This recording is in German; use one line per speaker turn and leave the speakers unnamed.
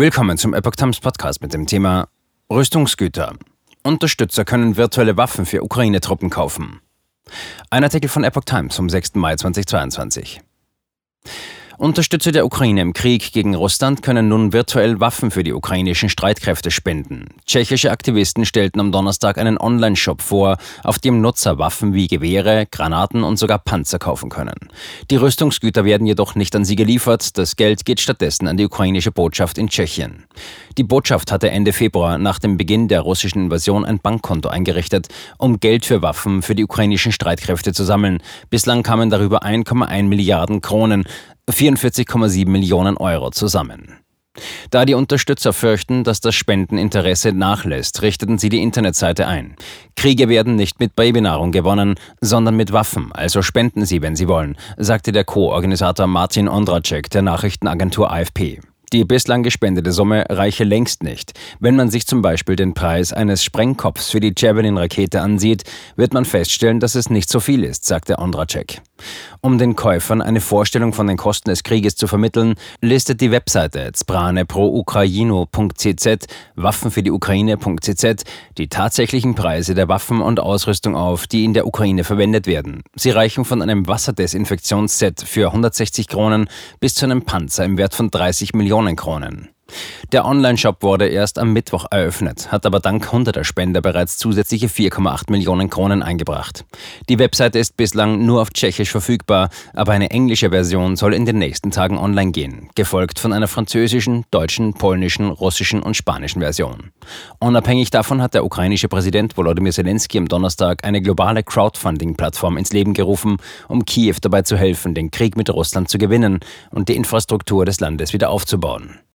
Willkommen zum Epoch Times Podcast mit dem Thema Rüstungsgüter. Unterstützer können virtuelle Waffen für Ukraine-Truppen kaufen. Ein Artikel von Epoch Times vom 6. Mai 2022. Unterstützer der Ukraine im Krieg gegen Russland können nun virtuell Waffen für die ukrainischen Streitkräfte spenden. Tschechische Aktivisten stellten am Donnerstag einen Online-Shop vor, auf dem Nutzer Waffen wie Gewehre, Granaten und sogar Panzer kaufen können. Die Rüstungsgüter werden jedoch nicht an sie geliefert, das Geld geht stattdessen an die ukrainische Botschaft in Tschechien. Die Botschaft hatte Ende Februar nach dem Beginn der russischen Invasion ein Bankkonto eingerichtet, um Geld für Waffen für die ukrainischen Streitkräfte zu sammeln. Bislang kamen darüber 1,1 Milliarden Kronen, 44,7 Millionen Euro zusammen. Da die Unterstützer fürchten, dass das Spendeninteresse nachlässt, richteten sie die Internetseite ein. Kriege werden nicht mit Babynahrung gewonnen, sondern mit Waffen, also spenden Sie, wenn Sie wollen, sagte der Co-Organisator Martin Ondracek der Nachrichtenagentur AFP. Die bislang gespendete Summe reiche längst nicht. Wenn man sich zum Beispiel den Preis eines Sprengkopfs für die Javelin-Rakete ansieht, wird man feststellen, dass es nicht so viel ist, sagte Ondracek. Um den Käufern eine Vorstellung von den Kosten des Krieges zu vermitteln, listet die Webseite zbraneproukraino.cz Waffen für die Ukraine.cz die tatsächlichen Preise der Waffen und Ausrüstung auf, die in der Ukraine verwendet werden. Sie reichen von einem Wasserdesinfektionsset für 160 Kronen bis zu einem Panzer im Wert von 30 Millionen Kronen. Der Online-Shop wurde erst am Mittwoch eröffnet, hat aber dank hunderter Spender bereits zusätzliche 4,8 Millionen Kronen eingebracht. Die Webseite ist bislang nur auf Tschechisch verfügbar, aber eine englische Version soll in den nächsten Tagen online gehen, gefolgt von einer französischen, deutschen, polnischen, russischen und spanischen Version. Unabhängig davon hat der ukrainische Präsident Volodymyr Zelensky am Donnerstag eine globale Crowdfunding-Plattform ins Leben gerufen, um Kiew dabei zu helfen, den Krieg mit Russland zu gewinnen und die Infrastruktur des Landes wieder aufzubauen.